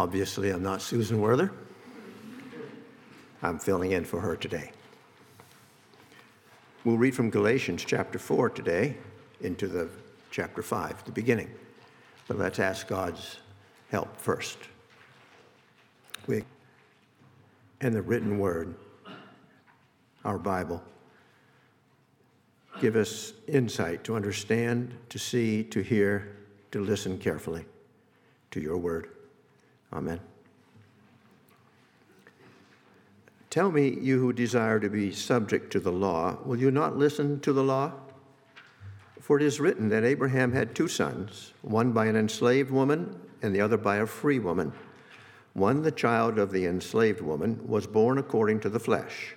Obviously, I'm not Susan Werther. I'm filling in for her today. We'll read from Galatians chapter 4 today into the chapter 5, the beginning. But let's ask God's help first. We, and the written word, our Bible, give us insight to understand, to see, to hear, to listen carefully to your word. Amen. Tell me, you who desire to be subject to the law, will you not listen to the law? For it is written that Abraham had two sons, one by an enslaved woman and the other by a free woman. One, the child of the enslaved woman, was born according to the flesh.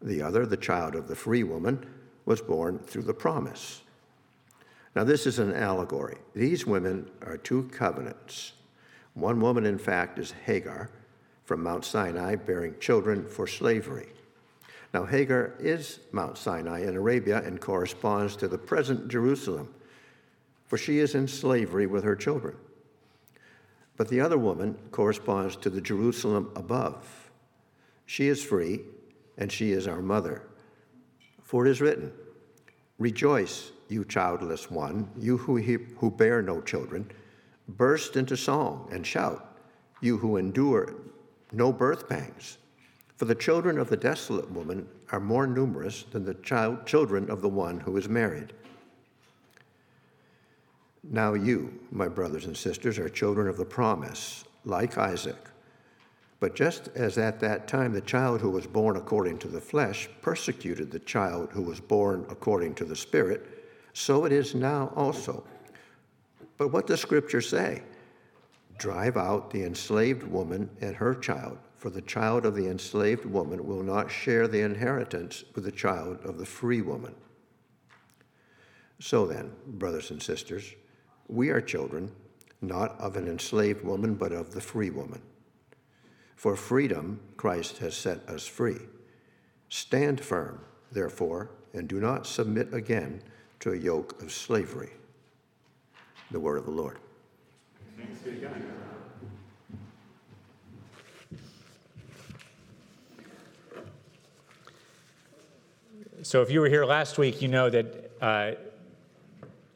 The other, the child of the free woman, was born through the promise. Now, this is an allegory. These women are two covenants. One woman, in fact, is Hagar from Mount Sinai, bearing children for slavery. Now, Hagar is Mount Sinai in Arabia and corresponds to the present Jerusalem, for she is in slavery with her children. But the other woman corresponds to the Jerusalem above. She is free, and she is our mother. For it is written, Rejoice, you childless one, you who, who bear no children, burst into song and shout, you who endure no birth pangs. For the children of the desolate woman are more numerous than the child, children of the one who is married. Now, you, my brothers and sisters, are children of the promise, like Isaac. But just as at that time the child who was born according to the flesh persecuted the child who was born according to the Spirit, so it is now also. But what does Scripture say? Drive out the enslaved woman and her child, for the child of the enslaved woman will not share the inheritance with the child of the free woman. So then, brothers and sisters, we are children, not of an enslaved woman, but of the free woman. For freedom, Christ has set us free. Stand firm, therefore, and do not submit again to a yoke of slavery. The word of the Lord. So, if you were here last week, you know that uh,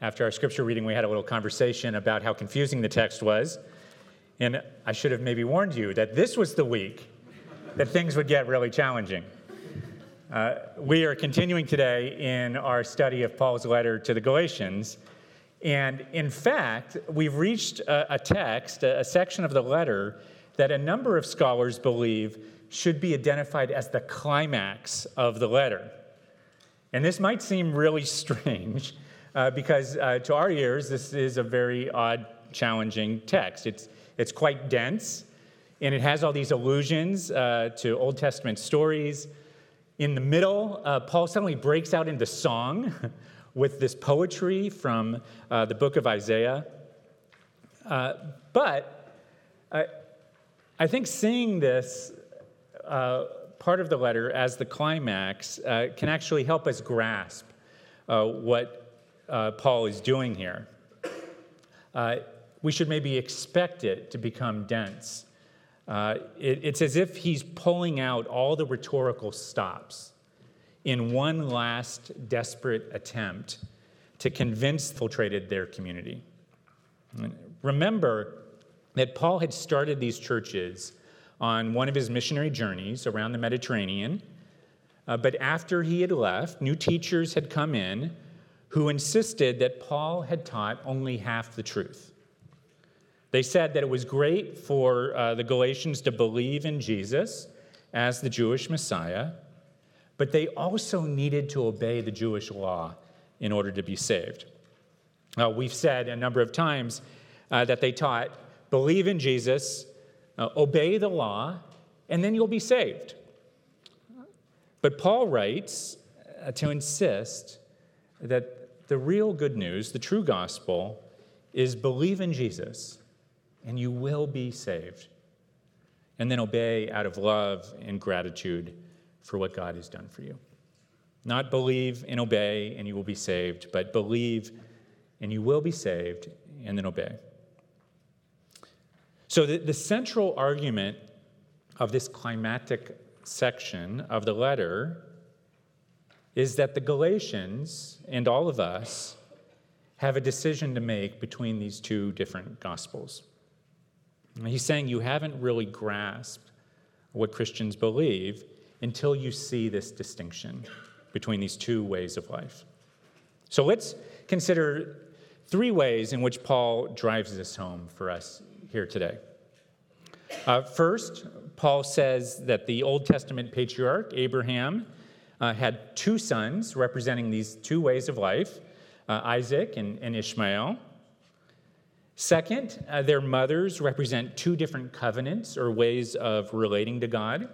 after our scripture reading, we had a little conversation about how confusing the text was. And I should have maybe warned you that this was the week that things would get really challenging. Uh, we are continuing today in our study of Paul's letter to the Galatians. And in fact, we've reached a, a text, a, a section of the letter, that a number of scholars believe should be identified as the climax of the letter. And this might seem really strange uh, because uh, to our ears, this is a very odd, challenging text. It's, it's quite dense, and it has all these allusions uh, to Old Testament stories. In the middle, uh, Paul suddenly breaks out into song with this poetry from uh, the book of Isaiah. Uh, but I think seeing this part of the letter as the climax can actually help us grasp what uh, Paul is doing here. Uh, we should maybe expect it to become dense. Uh, it, it's as if he's pulling out all the rhetorical stops in one last desperate attempt to convince infiltrated their community. Remember that Paul had started these churches on one of his missionary journeys around the Mediterranean. Uh, but after he had left, new teachers had come in who insisted that Paul had taught only half the truth. They said that it was great for uh, the Galatians to believe in Jesus as the Jewish Messiah, but they also needed to obey the Jewish law in order to be saved. Uh, we've said a number of times uh, that they taught believe in Jesus, uh, obey the law, and then you'll be saved. But Paul writes uh, to insist that the real good news, the true gospel, is believe in Jesus and you will be saved. And then obey out of love and gratitude for what God has done for you. Not believe and obey and you will be saved, but believe and you will be saved and then obey. So, the, the central argument of this climatic section of the letter is that the Galatians and all of us have a decision to make between these two different gospels. He's saying you haven't really grasped what Christians believe until you see this distinction between these two ways of life. So let's consider three ways in which Paul drives this home for us here today. Uh, first, Paul says that the Old Testament patriarch, Abraham, uh, had two sons representing these two ways of life uh, Isaac and, and, Ishmael. Second, uh, their mothers represent two different covenants or ways of relating to God.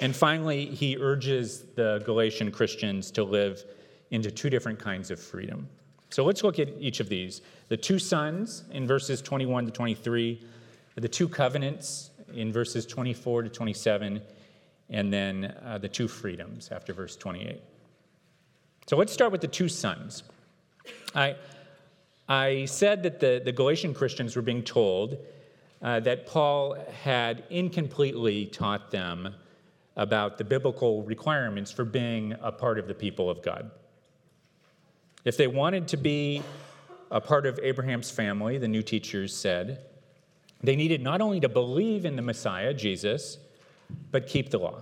And finally, he urges the Galatian Christians to live into two different kinds of freedom. So let's look at each of these. The two sons in verses 21 to 23, the two covenants in verses 24 to 27, and then uh, the two freedoms after verse 28. So let's start with the two sons. I, I said that the, the Galatian Christians were being told uh, that Paul had incompletely taught them about the biblical requirements for being a part of the people of God. If they wanted to be a part of Abraham's family, the new teachers said, they needed not only to believe in the Messiah, Jesus, but keep the law.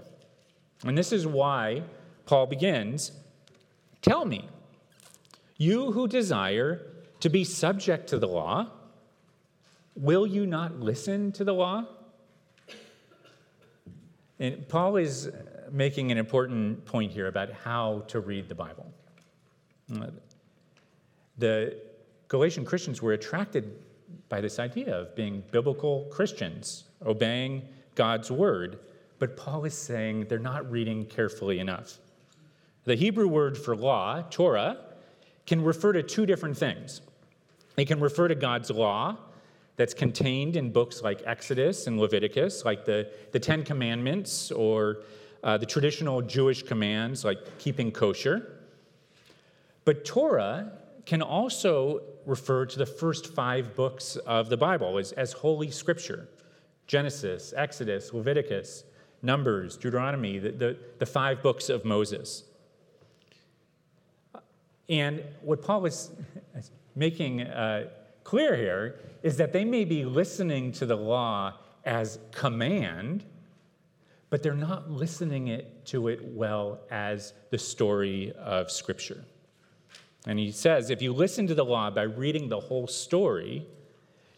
And this is why Paul begins Tell me, you who desire to be subject to the law, will you not listen to the law? And Paul is making an important point here about how to read the Bible. The Galatian Christians were attracted by this idea of being biblical Christians, obeying God's word. But Paul is saying they're not reading carefully enough. The Hebrew word for law, Torah, can refer to two different things. It can refer to God's law that's contained in books like Exodus and Leviticus, like the, the Ten Commandments or uh, the traditional Jewish commands like keeping kosher. But Torah can also refer to the first five books of the Bible as, as Holy Scripture Genesis, Exodus, Leviticus, Numbers, Deuteronomy, the, the, the five books of Moses. And what Paul is making uh, clear here is that they may be listening to the law as command, but they're not listening it to it well as the story of Scripture. And he says if you listen to the law by reading the whole story,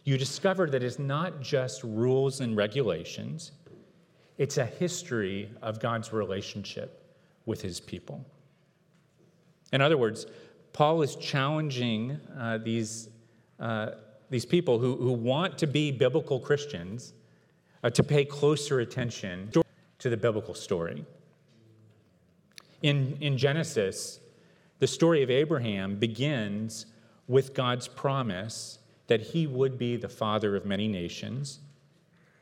you discover that it's not just rules and regulations, it's a history of God's relationship with his people. In other words, Paul is challenging uh, these, uh, these people who, who want to be biblical Christians uh, to pay closer attention to the biblical story. In, in Genesis, the story of Abraham begins with God's promise that he would be the father of many nations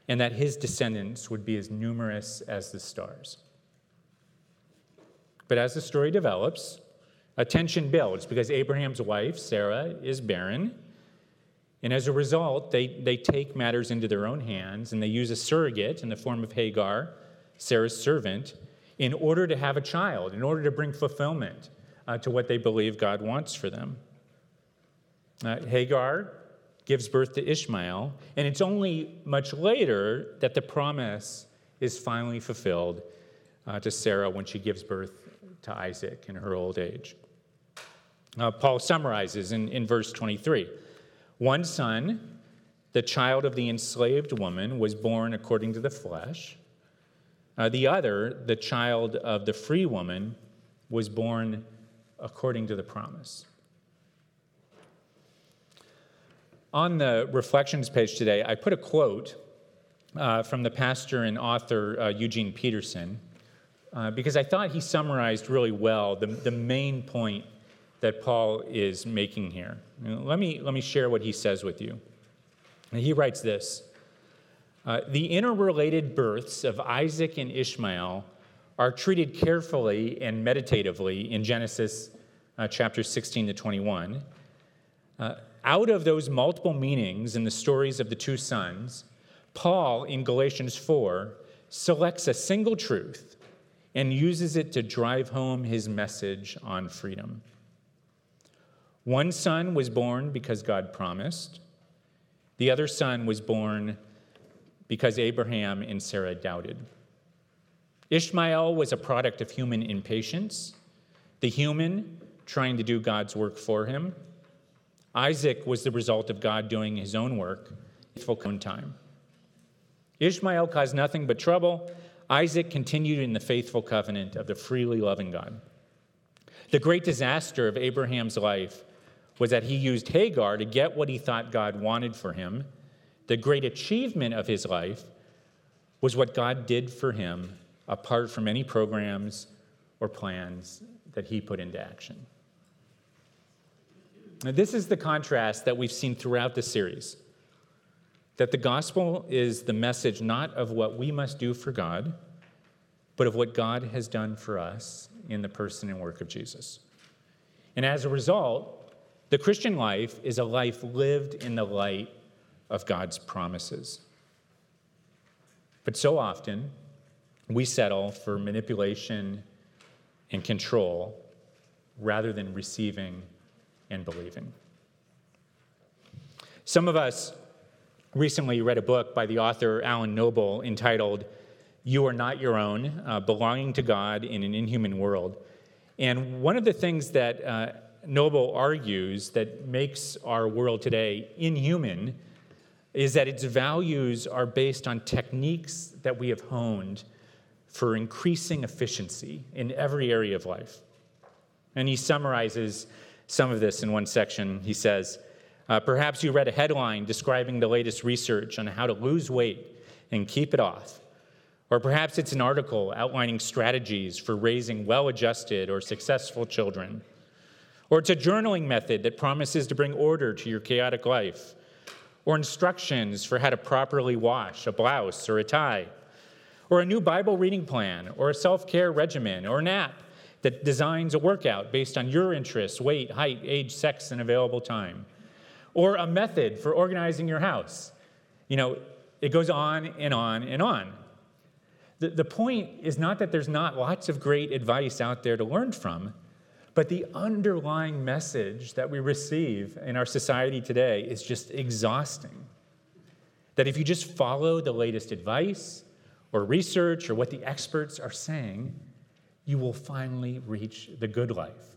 and that his descendants would be as numerous as the stars. But as the story develops, attention builds because Abraham's wife, Sarah, is barren. And as a result, they, they take matters into their own hands and they use a surrogate in the form of Hagar, Sarah's servant, in order to have a child, in order to bring fulfillment uh, to what they believe God wants for them. Uh, Hagar gives birth to Ishmael, and it's only much later that the promise is finally fulfilled uh, to Sarah when she gives birth to Isaac in her old age. Uh, Paul summarizes in, in verse 23 One son, the child of the enslaved woman, was born according to the flesh. Uh, the other, the child of the free woman, was born according to the promise. On the reflections page today, I put a quote uh, from the pastor and author uh, Eugene Peterson uh, because I thought he summarized really well the, the main point that Paul is making here. let, me, let me share what he says with you. And he writes this uh, The interrelated births of Isaac and Ishmael are treated carefully and meditatively in Genesis uh, chapter 16 to 21. Uh, out of those multiple meanings in the stories of the two sons, Paul in Galatians 4 selects a single truth and uses it to drive home his message on freedom. One son was born because God promised, the other son was born because Abraham and Sarah doubted. Ishmael was a product of human impatience, the human trying to do God's work for him. Isaac was the result of God doing his own work, full own time. Ishmael caused nothing but trouble. Isaac continued in the faithful covenant of the freely loving God. The great disaster of Abraham's life was that he used Hagar to get what he thought God wanted for him. The great achievement of his life was what God did for him apart from any programs or plans that he put into action. Now, this is the contrast that we've seen throughout the series that the gospel is the message not of what we must do for God, but of what God has done for us in the person and work of Jesus. And as a result, the Christian life is a life lived in the light of God's promises. But so often, we settle for manipulation and control rather than receiving and believing. Some of us recently read a book by the author Alan Noble entitled You Are Not Your Own uh, Belonging to God in an Inhuman World. And one of the things that uh, Noble argues that makes our world today inhuman is that its values are based on techniques that we have honed for increasing efficiency in every area of life. And he summarizes some of this in one section. He says, uh, Perhaps you read a headline describing the latest research on how to lose weight and keep it off. Or perhaps it's an article outlining strategies for raising well adjusted or successful children. Or it's a journaling method that promises to bring order to your chaotic life. Or instructions for how to properly wash a blouse or a tie. Or a new Bible reading plan, or a self care regimen, or an app that designs a workout based on your interests, weight, height, age, sex, and available time or a method for organizing your house. You know, it goes on and on and on. The, the point is not that there's not lots of great advice out there to learn from, but the underlying message that we receive in our society today is just exhausting. That if you just follow the latest advice or research or what the experts are saying, you will finally reach the good life,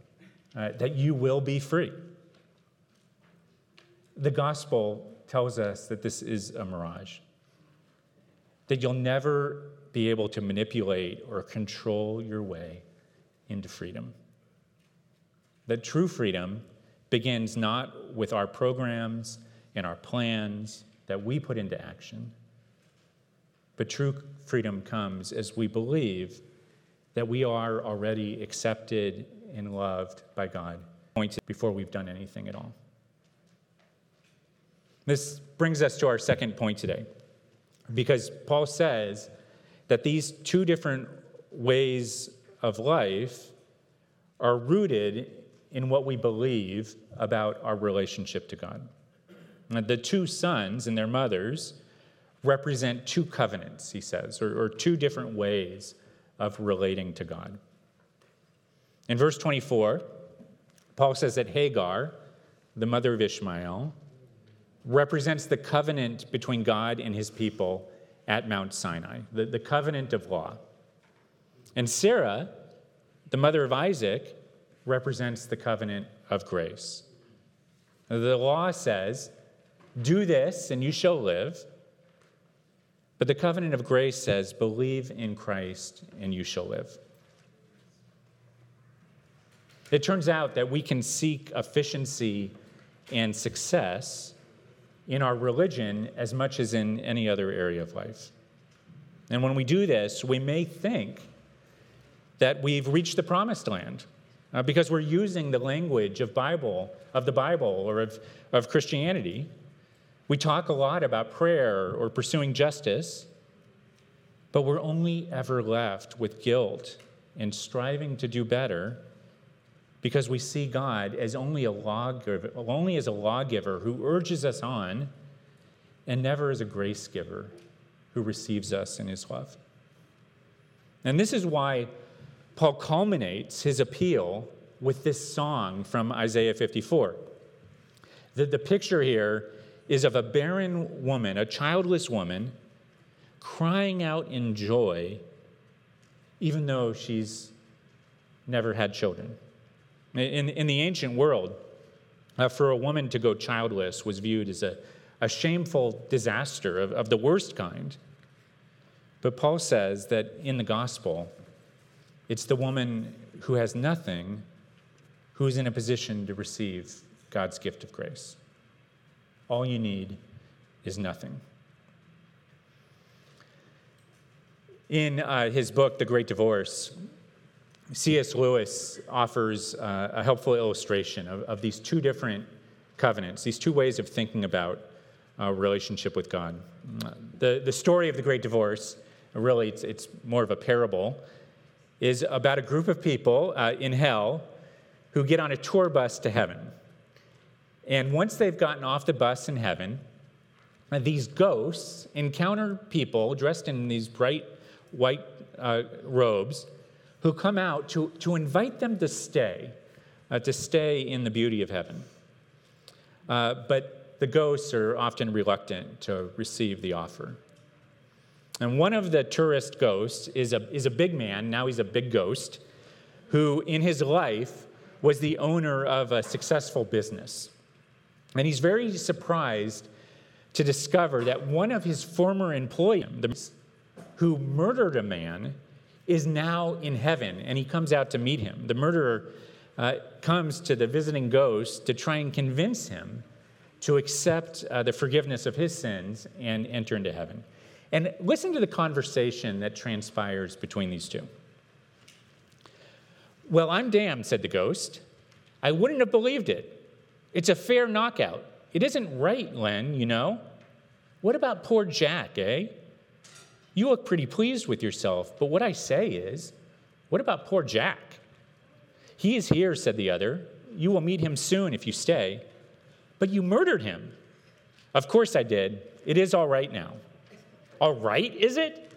uh, that you will be free. The gospel tells us that this is a mirage, that you'll never be able to manipulate or control your way into freedom. That true freedom begins not with our programs and our plans that we put into action, but true freedom comes as we believe that we are already accepted and loved by God before we've done anything at all. This brings us to our second point today, because Paul says that these two different ways of life are rooted in what we believe about our relationship to God. the two sons and their mothers represent two covenants, he says, or, or two different ways of relating to God. In verse 24, Paul says that Hagar, the mother of Ishmael, represents the covenant between God and his people at Mount Sinai, the, the covenant of law. And Sarah, the mother of Isaac, represents the covenant of grace. The law says, Do this and you shall live. But the covenant of grace says, Believe in Christ and you shall live. It turns out that we can seek efficiency and success in our religion as much as in any other area of life. And when we do this, we may think that we've reached the promised land uh, because we're using the language of Bible, of the Bible or of, of Christianity. We talk a lot about prayer or pursuing justice, but we're only ever left with guilt and striving to do better because we see God as only a lawgiver, only as a lawgiver who urges us on and never as a grace giver who receives us in his love. And this is why Paul culminates his appeal with this song from Isaiah 54. The, the picture here is of a barren woman, a childless woman, crying out in joy, even though she's never had children. In, in the ancient world, uh, for a woman to go childless was viewed as a, a shameful disaster of, of the worst kind. But Paul says that in the gospel, it's the woman who has nothing who is in a position to receive God's gift of grace. All you need is nothing. In uh, his book, The Great Divorce, C.S. Lewis offers uh, a helpful illustration of, of, these two different covenants, these two ways of thinking about a relationship with God. The, the story of the Great Divorce, really, it's, it's more of a parable, is about a group of people uh, in hell who get on a tour bus to heaven. And once they've gotten off the bus in heaven, these ghosts encounter people dressed in these bright white uh, robes who come out to, to invite them to stay, uh, to stay in the beauty of heaven. Uh, but the ghosts are often reluctant to receive the offer. And one of the tourist ghosts is a, is a big man, now he's a big ghost, who in his life was the owner of a successful business. And he's very surprised to discover that one of his former employees, who murdered a man, is now in heaven, and he comes out to meet him. The murderer uh, comes to the visiting ghost to try and convince him to accept uh, the forgiveness of his sins and enter into heaven. And listen to the conversation that transpires between these two. Well, I'm damned, said the ghost. I wouldn't have believed it. It's a fair knockout. It isn't right, Len, you know. What about poor Jack, eh? You look pretty pleased with yourself, but what I say is, what about poor Jack? He is here, said the other. You will meet him soon if you stay. But you murdered him. Of course I did. It is all right now. All right, is it?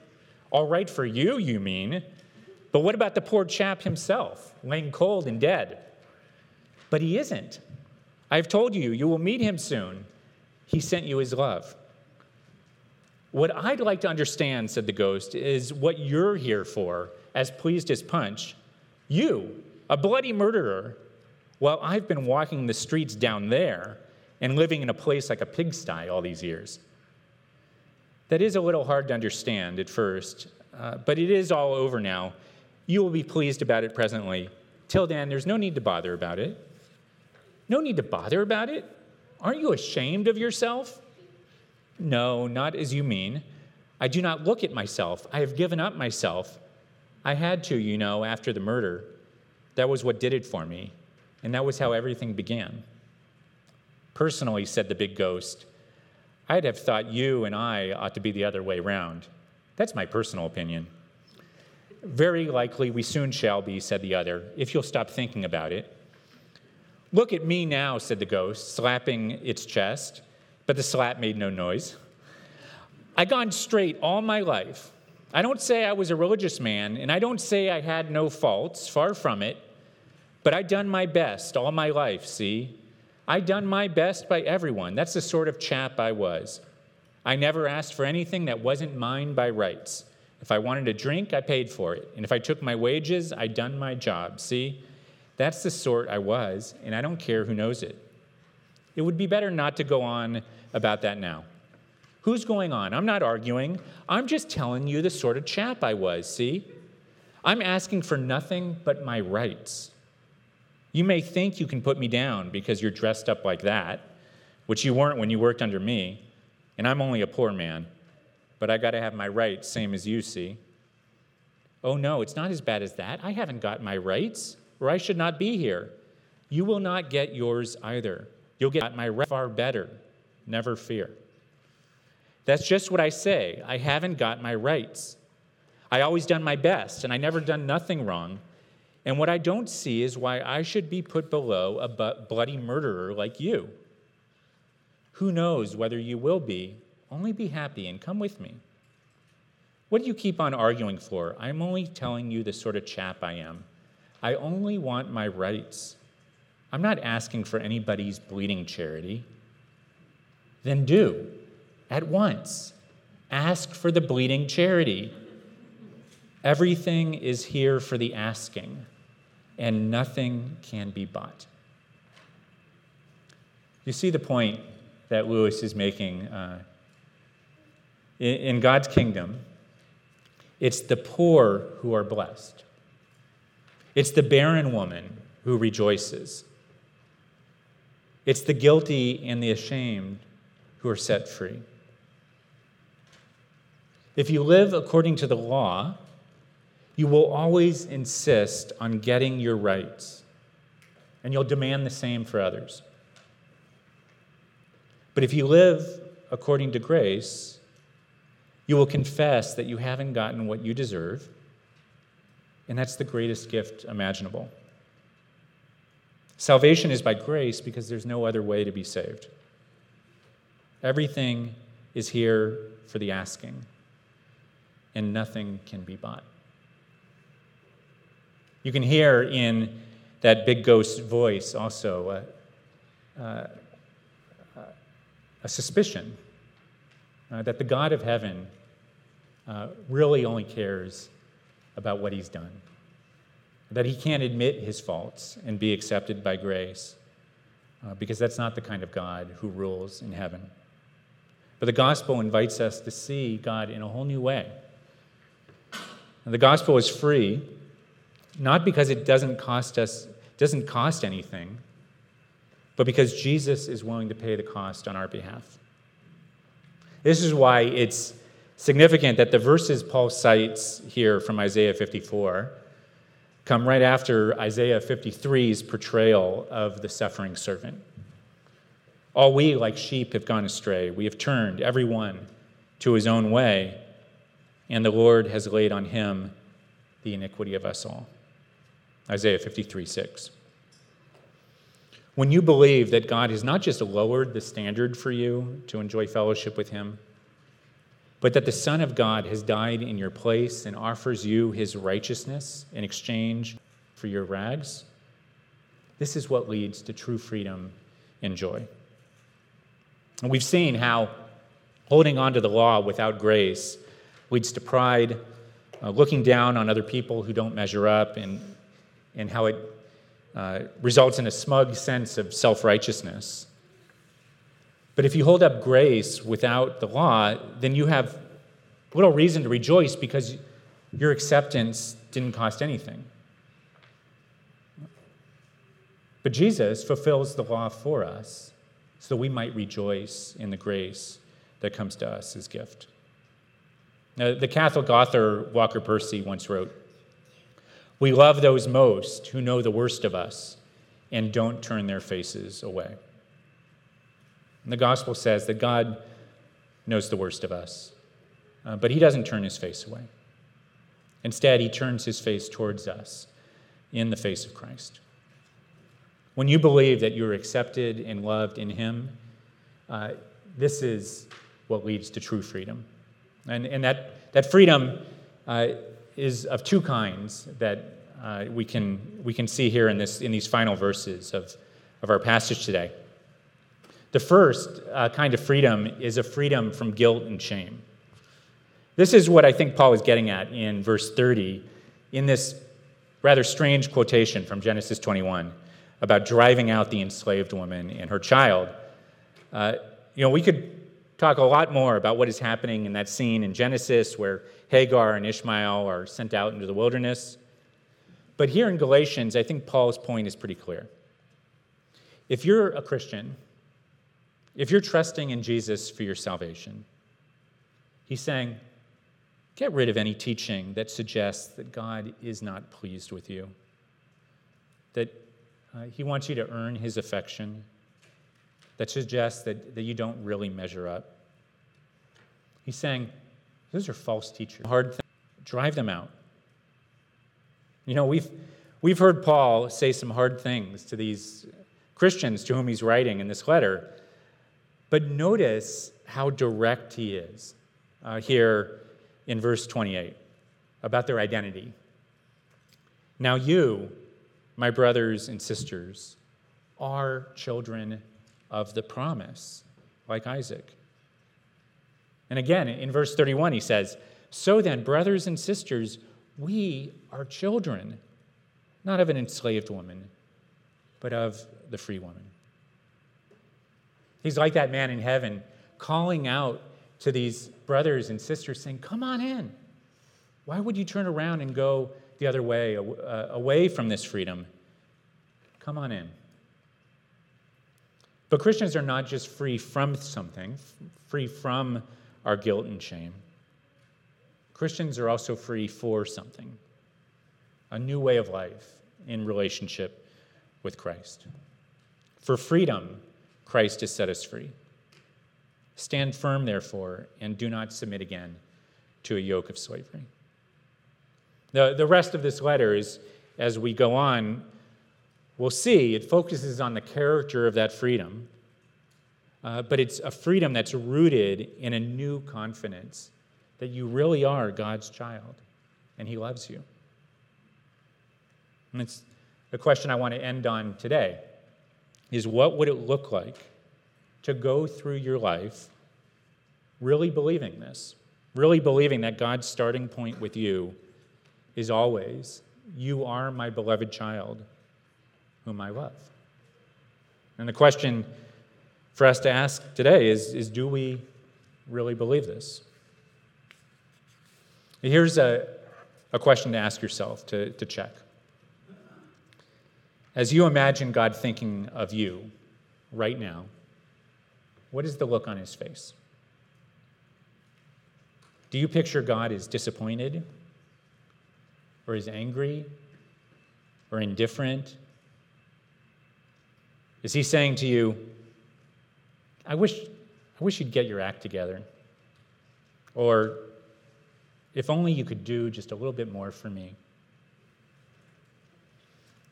All right for you, you mean. But what about the poor chap himself, laying cold and dead? But he isn't. I've told you, you will meet him soon. He sent you his love. What I'd like to understand, said the ghost, is what you're here for, as pleased as punch. You, a bloody murderer, while I've been walking the streets down there and living in a place like a pigsty all these years. That is a little hard to understand at first, uh, but it is all over now. You will be pleased about it presently. Till then, there's no need to bother about it. No need to bother about it? Aren't you ashamed of yourself? No, not as you mean. I do not look at myself. I have given up myself. I had to, you know, after the murder. That was what did it for me. And that was how everything began. Personally, said the big ghost, I'd have thought you and I ought to be the other way round. That's my personal opinion. Very likely we soon shall be, said the other, if you'll stop thinking about it. Look at me now, said the ghost, slapping its chest but the slap made no noise. I've gone straight all my life. I don't say I was a religious man, and I don't say I had no faults, far from it, but I done my best all my life, see? I done my best by everyone. That's the sort of chap I was. I never asked for anything that wasn't mine by rights. If I wanted a drink, I paid for it. And if I took my wages, I done my job. See? That's the sort I was, and I don't care who knows it. It would be better not to go on about that now. Who's going on? I'm not arguing. I'm just telling you the sort of chap I was, see? I'm asking for nothing but my rights. You may think you can put me down because you're dressed up like that, which you weren't when you worked under me, and I'm only a poor man, but I got to have my rights, same as you see. Oh no, it's not as bad as that. I haven't got my rights, or I should not be here. You will not get yours either. You'll get my far better. Never fear. That's just what I say. I haven't got my rights. I always done my best, and I never done nothing wrong. And what I don't see is why I should be put below a bloody murderer like you. Who knows whether you will be Only be happy and come with me. What do you keep on arguing for? I'm only telling you the sort of chap I am. I only want my rights. I'm not asking for anybody's bleeding charity. Then do, at once. Ask for the bleeding charity. Everything is here for the asking, and nothing can be bought. You see the point that Lewis is making. Uh, in God's kingdom, it's the poor who are blessed. It's the barren woman who rejoices. It's the guilty and the ashamed who are set free. If you live according to the law, you will always insist on getting your rights, and you'll demand the same for others. But if you live according to grace, you will confess that you haven't gotten what you deserve, and that's the greatest gift imaginable. Salvation is by grace because there's no other way to be saved. Everything is here for the asking, and nothing can be bought. You can hear in that big ghost voice also uh, uh, a suspicion uh, that the God of heaven uh, really only cares about what he's done, that he can't admit his faults and be accepted by grace, uh, because that's not the kind of God who rules in heaven. But the gospel invites us to see God in a whole new way. And the gospel is free, not because it doesn't cost us, doesn't cost anything, but because Jesus is willing to pay the cost on our behalf. This is why it's significant that the verses Paul cites here from Isaiah 54 come right after Isaiah 53's portrayal of the suffering servant. All we, like sheep, have gone astray. We have turned, every one, to his own way, and the Lord has laid on him the iniquity of us all. Isaiah 53 6. When you believe that God has not just lowered the standard for you to enjoy fellowship with Him, but that the Son of God has died in your place and offers you His righteousness in exchange for your rags, this is what leads to true freedom and joy. And we've seen how holding on to the law without grace leads to pride, uh, looking down on other people who don't measure up, and, and how it uh, results in a smug sense of self righteousness. But if you hold up grace without the law, then you have little reason to rejoice because your acceptance didn't cost anything. But Jesus fulfills the law for us so we might rejoice in the grace that comes to us as gift. Now, the Catholic author Walker Percy once wrote we love those most who know the worst of us and don't turn their faces away. And the gospel says that God knows the worst of us, uh, but he doesn't turn his face away. Instead, he turns his face towards us in the face of Christ. When you believe that you're accepted and loved in him, uh, this is what leads to true freedom. And, and that, that freedom uh, is of two kinds that uh, we, can, we can see here in, this, in these final verses of, of our passage today. The first uh, kind of freedom is a freedom from guilt and shame. This is what I think Paul is getting at in verse 30 in this rather strange quotation from Genesis 21 about driving out the enslaved woman and her child. Uh, you know, we could talk a lot more about what is happening in that scene in Genesis where Hagar and Ishmael are sent out into the wilderness. But here in Galatians, I think Paul's point is pretty clear. If you're a Christian, if you're trusting in Jesus for your salvation, he's saying, get rid of any teaching that suggests that God is not pleased with you, that uh, he wants you to earn his affection, that suggests that, that you don't really measure up. He's saying, those are false teachers. Hard thing. Drive them out. You know, we've, we've heard Paul say some hard things to these Christians to whom he's writing in this letter. But notice how direct he is uh, here in verse 28 about their identity. Now, you, my brothers and sisters, are children of the promise, like Isaac. And again, in verse 31, he says, So then, brothers and sisters, we are children, not of an enslaved woman, but of the free woman. He's like that man in heaven calling out to these brothers and sisters, saying, Come on in. Why would you turn around and go the other way, uh, away from this freedom? Come on in. But Christians are not just free from something, free from our guilt and shame. Christians are also free for something a new way of life in relationship with Christ. For freedom, Christ has set us free. Stand firm, therefore, and do not submit again to a yoke of slavery. The, the rest of this letter is, as we go on, we'll see it focuses on the character of that freedom, uh, but it's a freedom that's rooted in a new confidence that you really are God's child and He loves you. And it's the question I want to end on today is what would it look like to go through your life really believing this, really believing that God's starting point with you is always, You are my beloved child whom I love. And the question for us to ask today is, is do we really believe this? Here's a, a question to ask yourself to, to check. As you imagine God thinking of you right now, what is the look on his face? Do you picture God as disappointed, or as angry, or indifferent? Is he saying to you, I wish, I wish you'd get your act together? Or, if only you could do just a little bit more for me.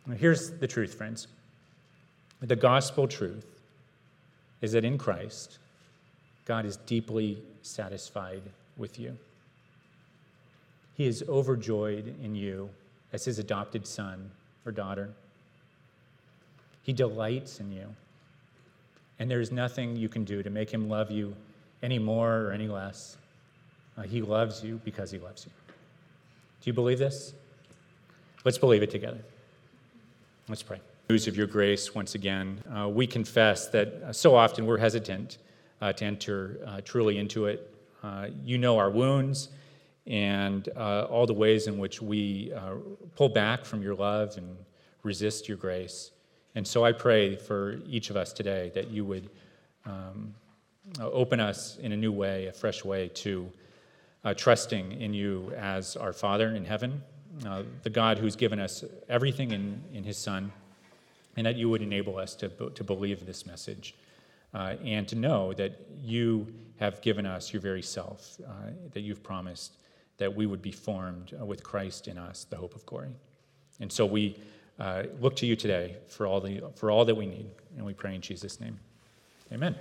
Now, here's the truth, friends. The gospel truth is that in Christ, God is deeply satisfied with you. He is overjoyed in you as his adopted son or daughter. He delights in you. And there's nothing you can do to make him love you any more or any less. Uh, he loves you because he loves you. Do you believe this? Let's believe it together. Let's pray. News of your grace once again. Uh, we confess that uh, so often we're hesitant uh, to enter uh, truly into it. Uh, you know our wounds and all the ways in which we pull back from your love and resist your grace. And so I pray for each of us today that you would um, open us in a new way, a fresh way to uh, trusting in you as our Father in heaven, uh, the God who's given us everything in, in His Son, and that you would enable us to, to believe this message uh, and to know that you have given us your very self, uh, that you've promised that we would be formed uh, with Christ in us, the hope of glory. And so we uh, look to you today for all, the, for all that we need, and we pray in Jesus' name. Amen.